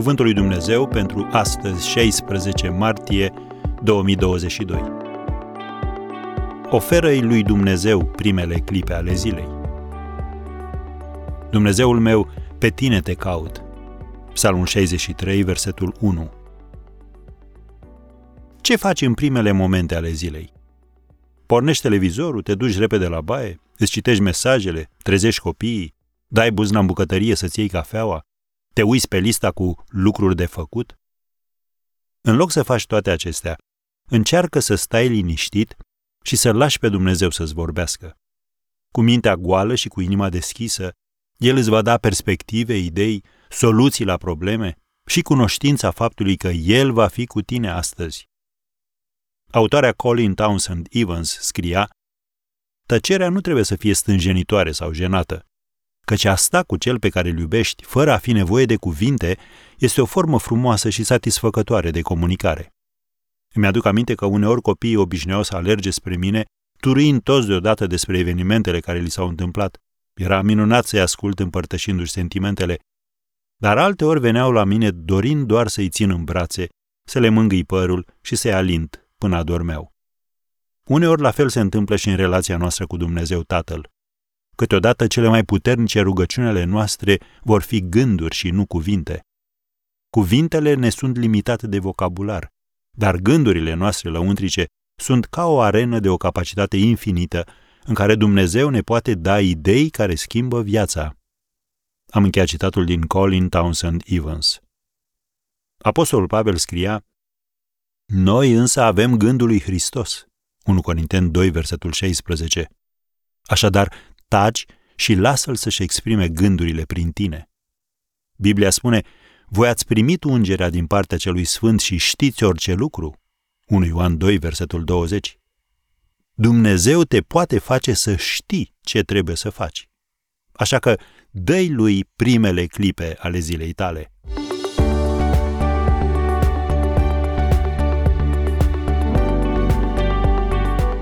Cuvântul lui Dumnezeu pentru astăzi, 16 martie 2022. Oferă-i lui Dumnezeu primele clipe ale zilei. Dumnezeul meu, pe tine te caut. Psalmul 63, versetul 1. Ce faci în primele momente ale zilei? Pornești televizorul, te duci repede la baie, îți citești mesajele, trezești copiii, dai buzna în bucătărie să-ți iei cafeaua, te uiți pe lista cu lucruri de făcut? În loc să faci toate acestea, încearcă să stai liniștit și să lași pe Dumnezeu să-ți vorbească. Cu mintea goală și cu inima deschisă, El îți va da perspective, idei, soluții la probleme și cunoștința faptului că El va fi cu tine astăzi. Autoarea Colin Townsend Evans scria Tăcerea nu trebuie să fie stânjenitoare sau jenată, căci a sta cu cel pe care îl iubești, fără a fi nevoie de cuvinte, este o formă frumoasă și satisfăcătoare de comunicare. Îmi aduc aminte că uneori copiii obișnuiau să alerge spre mine, turind toți deodată despre evenimentele care li s-au întâmplat. Era minunat să-i ascult împărtășindu-și sentimentele, dar alteori veneau la mine dorind doar să-i țin în brațe, să le mângâi părul și să-i alint până adormeau. Uneori la fel se întâmplă și în relația noastră cu Dumnezeu Tatăl. Câteodată cele mai puternice rugăciunile noastre vor fi gânduri și nu cuvinte. Cuvintele ne sunt limitate de vocabular, dar gândurile noastre lăuntrice sunt ca o arenă de o capacitate infinită în care Dumnezeu ne poate da idei care schimbă viața. Am încheiat citatul din Colin Townsend Evans. Apostolul Pavel scria, Noi însă avem gândul lui Hristos. 1 Corinteni 2, versetul 16. Așadar, taci și lasă-l să-și exprime gândurile prin tine. Biblia spune, voi ați primit ungerea din partea celui sfânt și știți orice lucru. 1 Ioan 2, versetul 20. Dumnezeu te poate face să știi ce trebuie să faci. Așa că dă lui primele clipe ale zilei tale.